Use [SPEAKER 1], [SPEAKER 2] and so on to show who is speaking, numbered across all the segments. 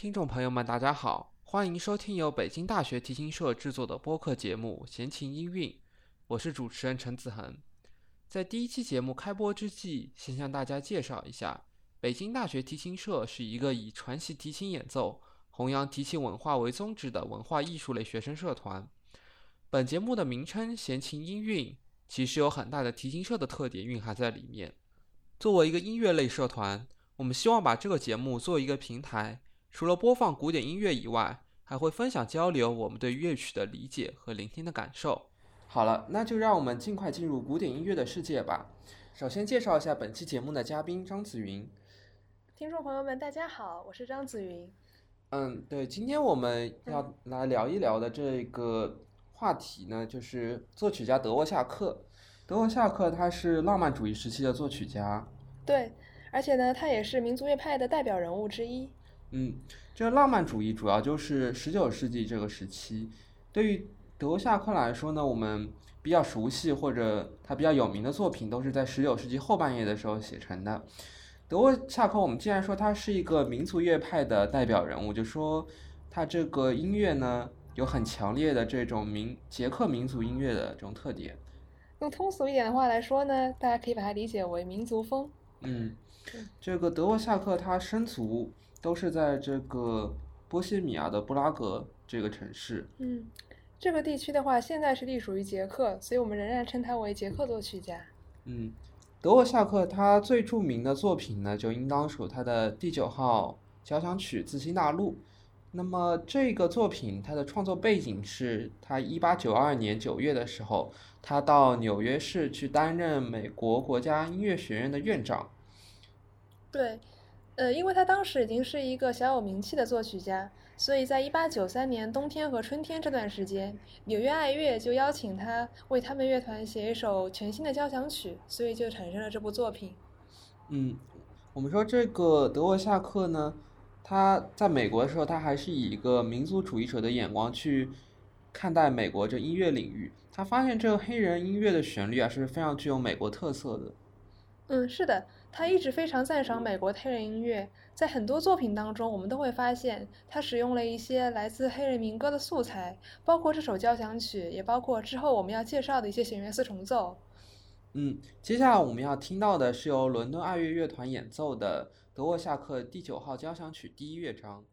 [SPEAKER 1] 听众朋友们，大家好，欢迎收听由北京大学提琴社制作的播客节目《闲情音韵》，我是主持人陈子恒。在第一期节目开播之际，先向大家介绍一下，北京大学提琴社是一个以传习提琴演奏、弘扬提琴文化为宗旨的文化艺术类学生社团。本节目的名称“闲情音韵”其实有很大的提琴社的特点蕴含在里面。作为一个音乐类社团，我们希望把这个节目做一个平台。除了播放古典音乐以外，还会分享交流我们对乐曲的理解和聆听的感受。好了，那就让我们尽快进入古典音乐的世界吧。首先介绍一下本期节目的嘉宾张子云。
[SPEAKER 2] 听众朋友们，大家好，我是张子云。
[SPEAKER 1] 嗯，对，今天我们要来聊一聊的这个话题呢，就是作曲家德沃夏克。德沃夏克他是浪漫主义时期的作曲家。
[SPEAKER 2] 对，而且呢，他也是民族乐派的代表人物之一。
[SPEAKER 1] 嗯，这个浪漫主义主要就是十九世纪这个时期。对于德沃夏克来说呢，我们比较熟悉或者他比较有名的作品都是在十九世纪后半叶的时候写成的。德沃夏克，我们既然说他是一个民族乐派的代表人物，就说他这个音乐呢有很强烈的这种民捷克民族音乐的这种特点。
[SPEAKER 2] 用通俗一点的话来说呢，大家可以把它理解为民族风。
[SPEAKER 1] 嗯，这个德沃夏克他生卒。都是在这个波西米亚的布拉格这个城市。
[SPEAKER 2] 嗯，这个地区的话，现在是隶属于捷克，所以我们仍然称他为捷克作曲家。
[SPEAKER 1] 嗯，德沃夏克他最著名的作品呢，就应当属他的第九号交响曲《自新大陆》。那么这个作品它的创作背景是他一八九二年九月的时候，他到纽约市去担任美国国家音乐学院的院长。
[SPEAKER 2] 对。呃，因为他当时已经是一个小有名气的作曲家，所以在一八九三年冬天和春天这段时间，纽约爱乐就邀请他为他们乐团写一首全新的交响曲，所以就产生了这部作品。
[SPEAKER 1] 嗯，我们说这个德沃夏克呢，他在美国的时候，他还是以一个民族主义者的眼光去看待美国这音乐领域。他发现这个黑人音乐的旋律啊是非常具有美国特色的。
[SPEAKER 2] 嗯，是的。他一直非常赞赏美国黑人音乐，在很多作品当中，我们都会发现他使用了一些来自黑人民歌的素材，包括这首交响曲，也包括之后我们要介绍的一些弦乐四重奏。
[SPEAKER 1] 嗯，接下来我们要听到的是由伦敦爱乐乐团演奏的德沃夏克第九号交响曲第一乐章。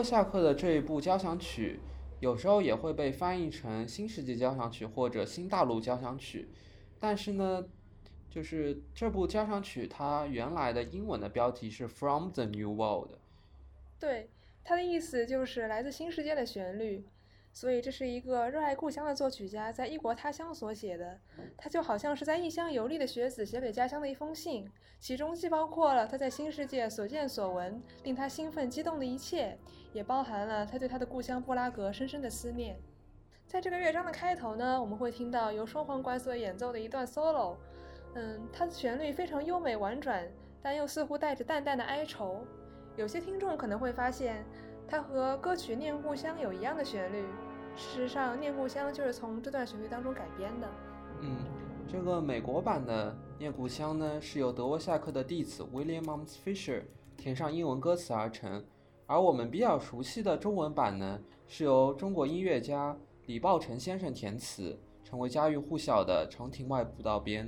[SPEAKER 1] 德沃夏克的这一部交响曲，有时候也会被翻译成《新世纪交响曲》或者《新大陆交响曲》，但是呢，就是这部交响曲它原来的英文的标题是《From the New World》。
[SPEAKER 2] 对，它的意思就是来自新世界的旋律。所以，这是一个热爱故乡的作曲家在异国他乡所写的。他就好像是在异乡游历的学子写给家乡的一封信，其中既包括了他在新世界所见所闻，令他兴奋激动的一切，也包含了他对他的故乡布拉格深深的思念。在这个乐章的开头呢，我们会听到由双簧管所演奏的一段 solo。嗯，它的旋律非常优美婉转，但又似乎带着淡淡的哀愁。有些听众可能会发现。它和歌曲《念故乡》有一样的旋律。事实上，《念故乡》就是从这段旋律当中改编的。
[SPEAKER 1] 嗯，这个美国版的《念故乡》呢，是由德沃夏克的弟子 William Amos Fisher 填上英文歌词而成，而我们比较熟悉的中文版呢，是由中国音乐家李抱成先生填词，成为家喻户晓的《长亭外，古道边》。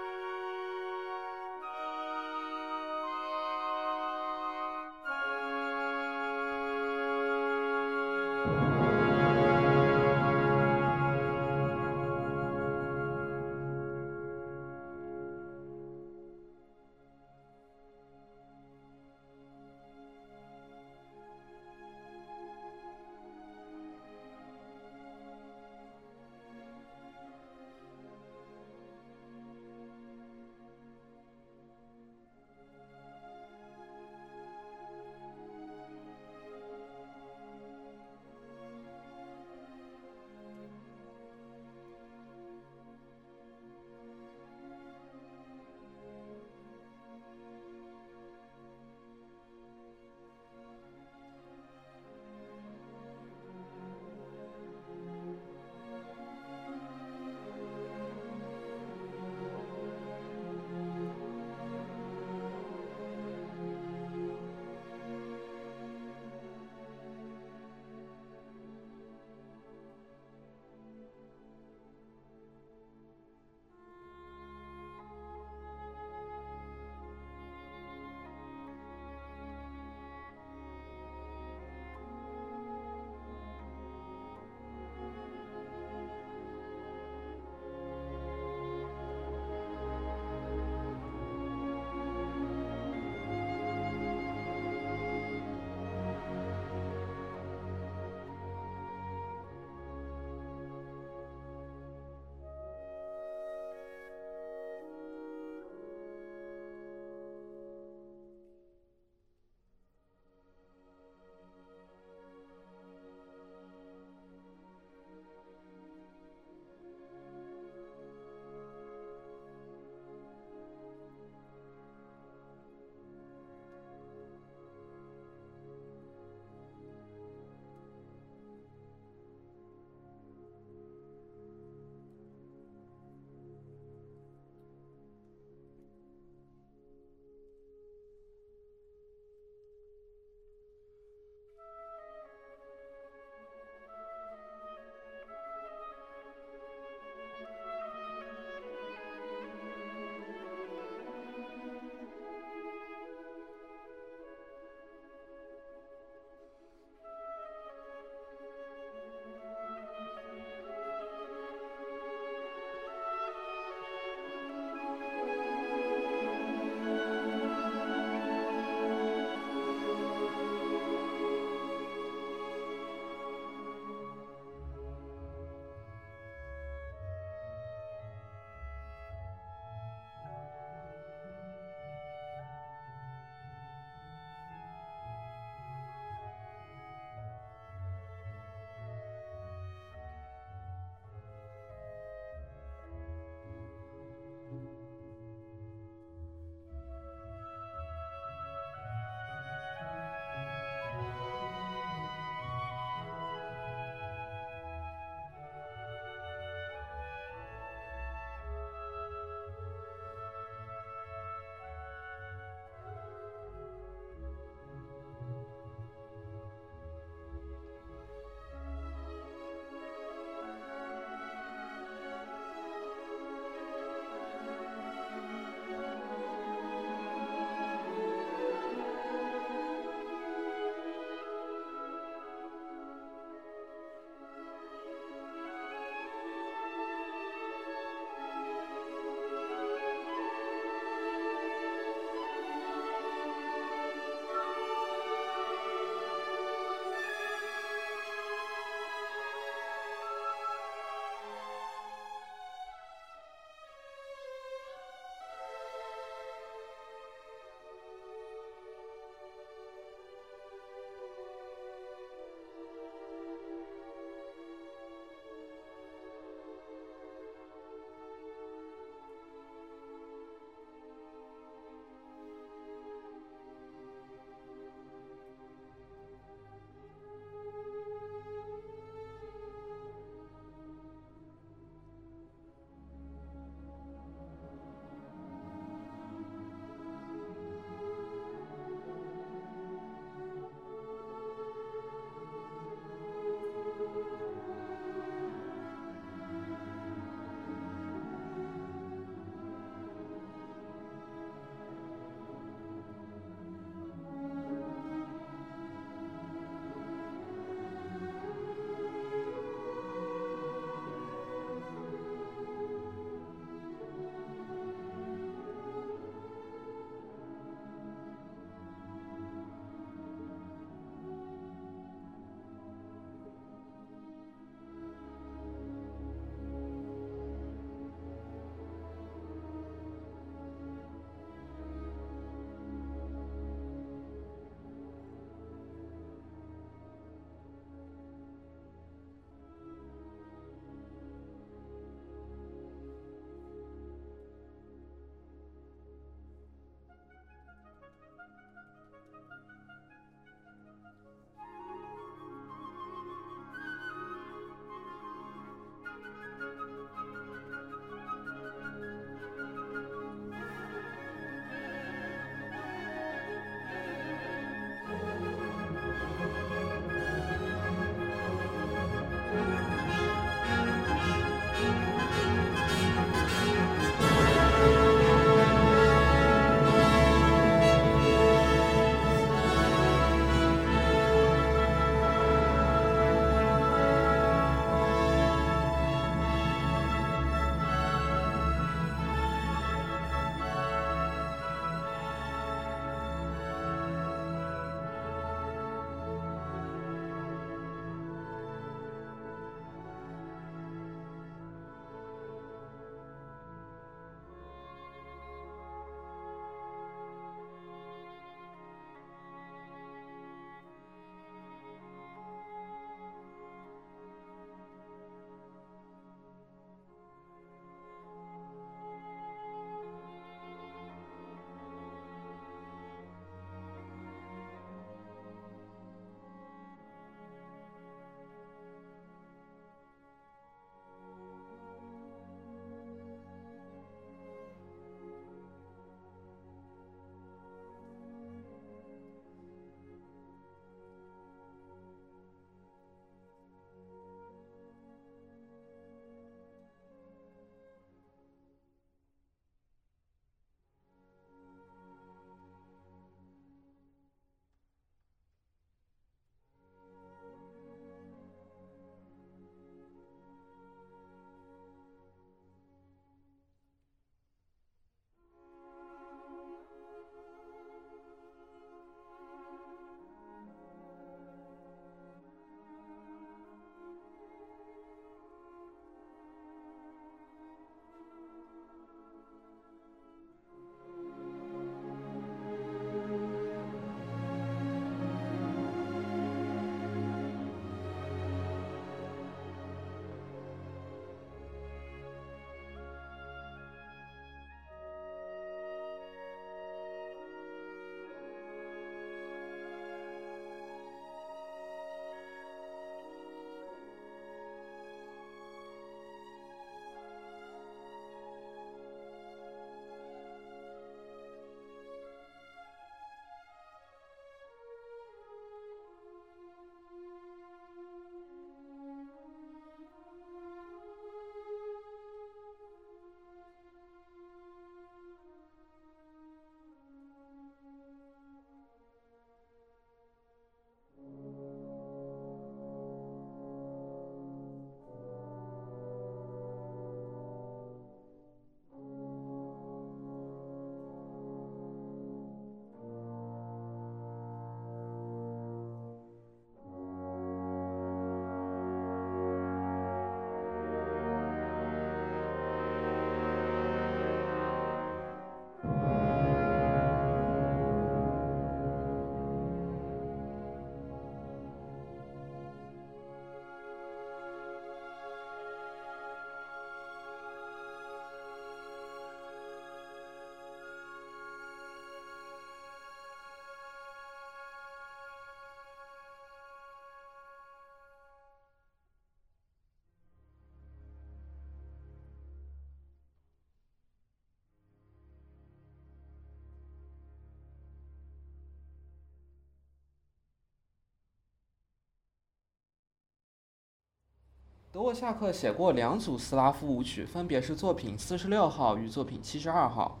[SPEAKER 1] 德沃夏克写过两组斯拉夫舞曲，分别是作品四十六号与作品七十二号。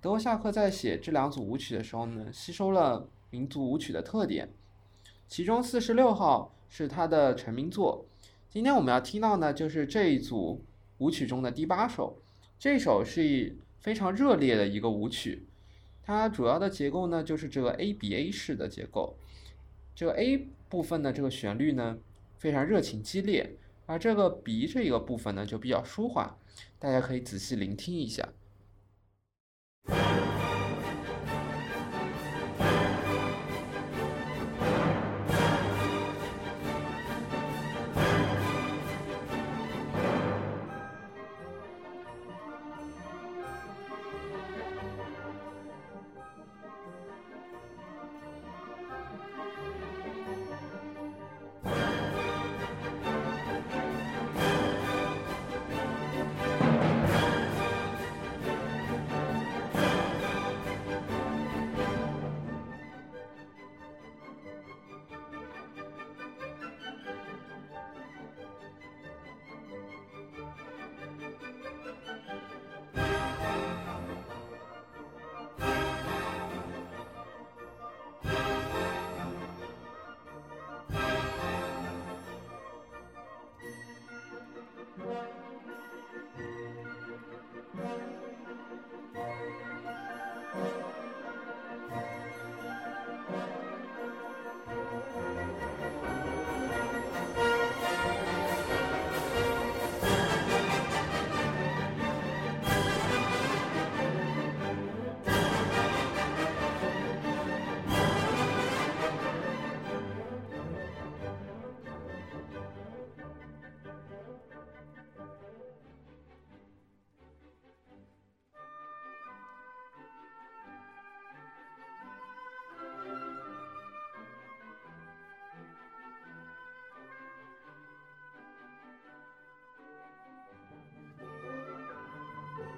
[SPEAKER 1] 德沃夏克在写这两组舞曲的时候呢，吸收了民族舞曲的特点，其中四十六号是他的成名作。今天我们要听到呢，就是这一组舞曲中的第八首。这首是非常热烈的一个舞曲，它主要的结构呢就是这个 A B A 式的结构。这个 A 部分的这个旋律呢非常热情激烈。而这个鼻这个部分呢，就比较舒缓，大家可以仔细聆听一下。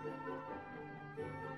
[SPEAKER 1] Música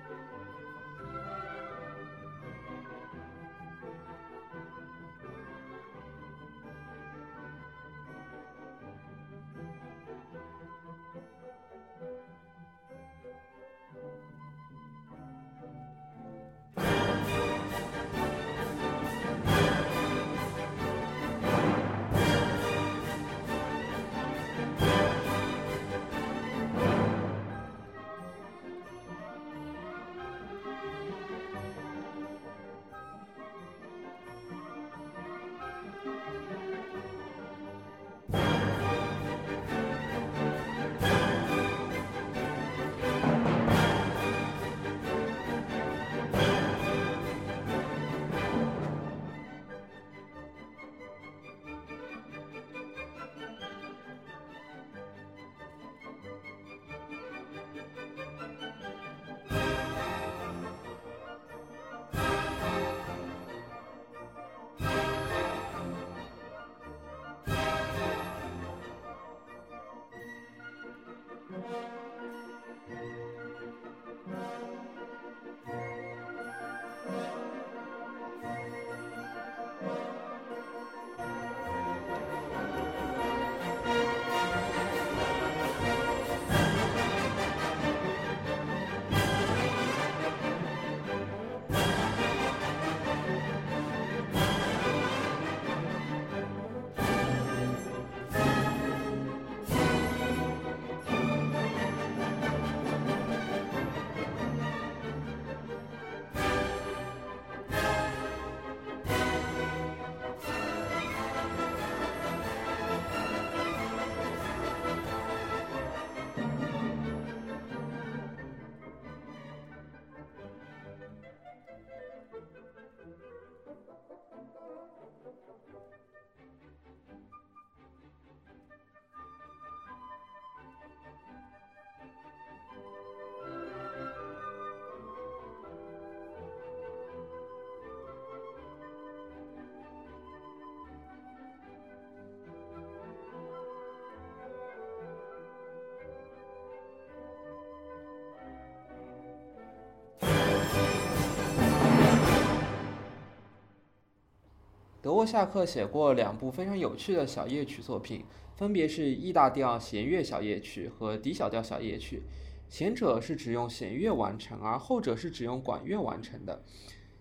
[SPEAKER 1] 德沃夏克写过两部非常有趣的小夜曲作品，分别是 E 大调弦乐小夜曲和 D 小调小夜曲。前者是只用弦乐完成，而后者是只用管乐完成的。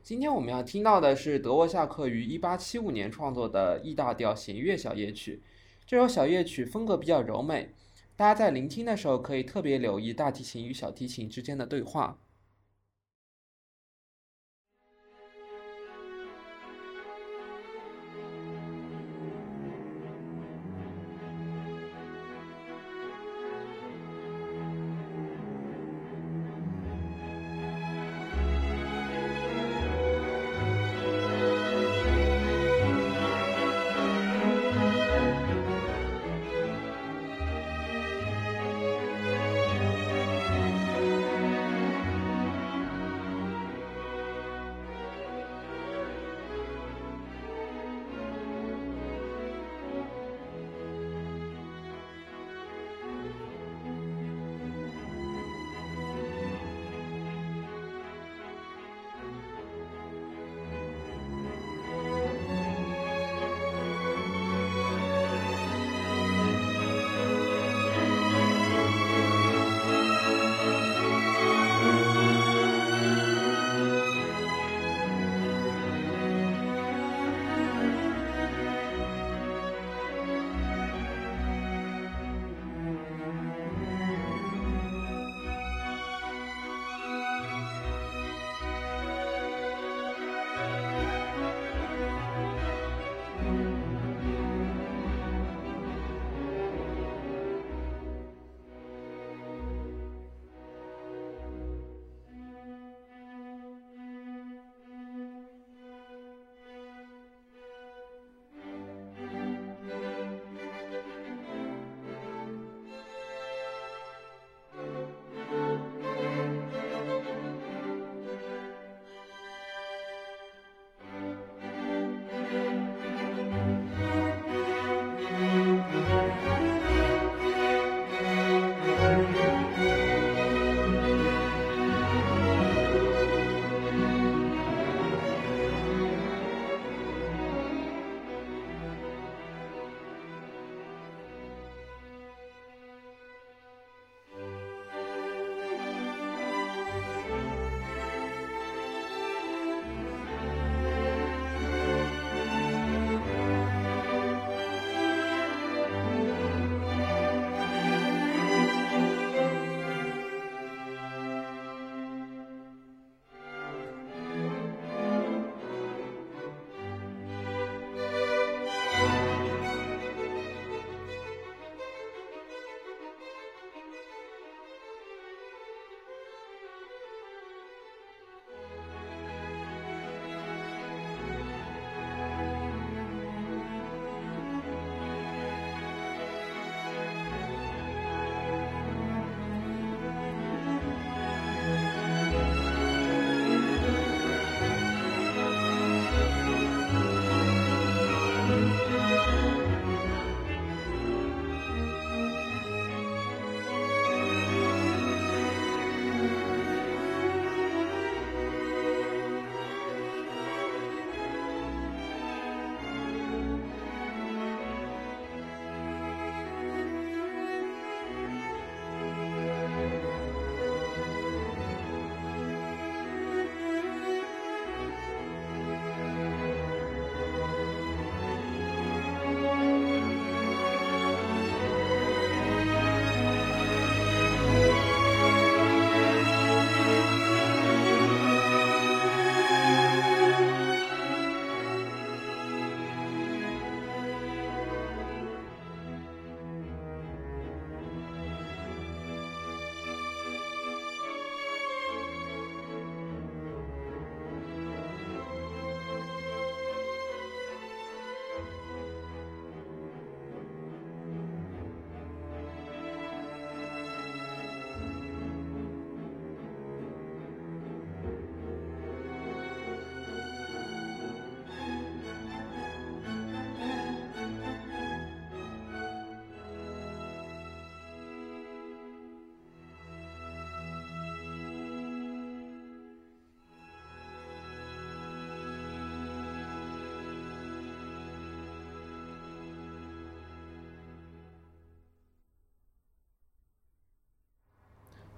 [SPEAKER 1] 今天我们要听到的是德沃夏克于1875年创作的 E 大调弦乐小夜曲。这首小夜曲风格比较柔美，大家在聆听的时候可以特别留意大提琴与小提琴之间的对话。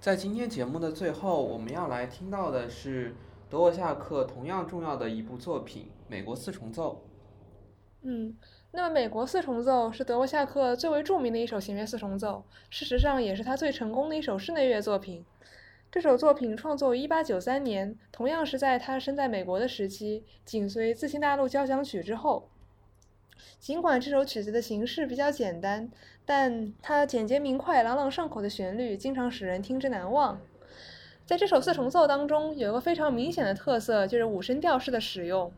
[SPEAKER 1] 在今天节目的最后，我们要来听到的是德沃夏克同样重要的一部作品《美国四重奏》。
[SPEAKER 2] 嗯，那么《美国四重奏》是德沃夏克最为著名的一首弦乐四重奏，事实上也是他最成功的一首室内乐作品。这首作品创作于一八九三年，同样是在他身在美国的时期，紧随《自新大陆交响曲》之后。尽管这首曲子的形式比较简单，但它简洁明快、朗朗上口的旋律经常使人听之难忘。在这首四重奏当中，有一个非常明显的特色，就是五声调式的使用。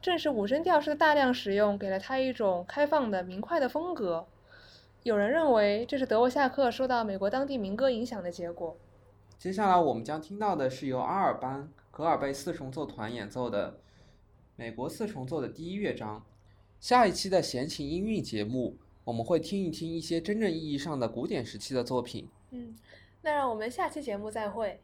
[SPEAKER 2] 正是五声调式的大量使用，给了它一种开放的、明快的风格。有人认为，这是德沃夏克受到美国当地民歌影响的结果。
[SPEAKER 1] 接下来我们将听到的是由阿尔班·格尔贝四重奏团演奏的《美国四重奏》的第一乐章。下一期的闲情音韵节目，我们会听一听一些真正意义上的古典时期的作品。
[SPEAKER 2] 嗯，那让我们下期节目再会。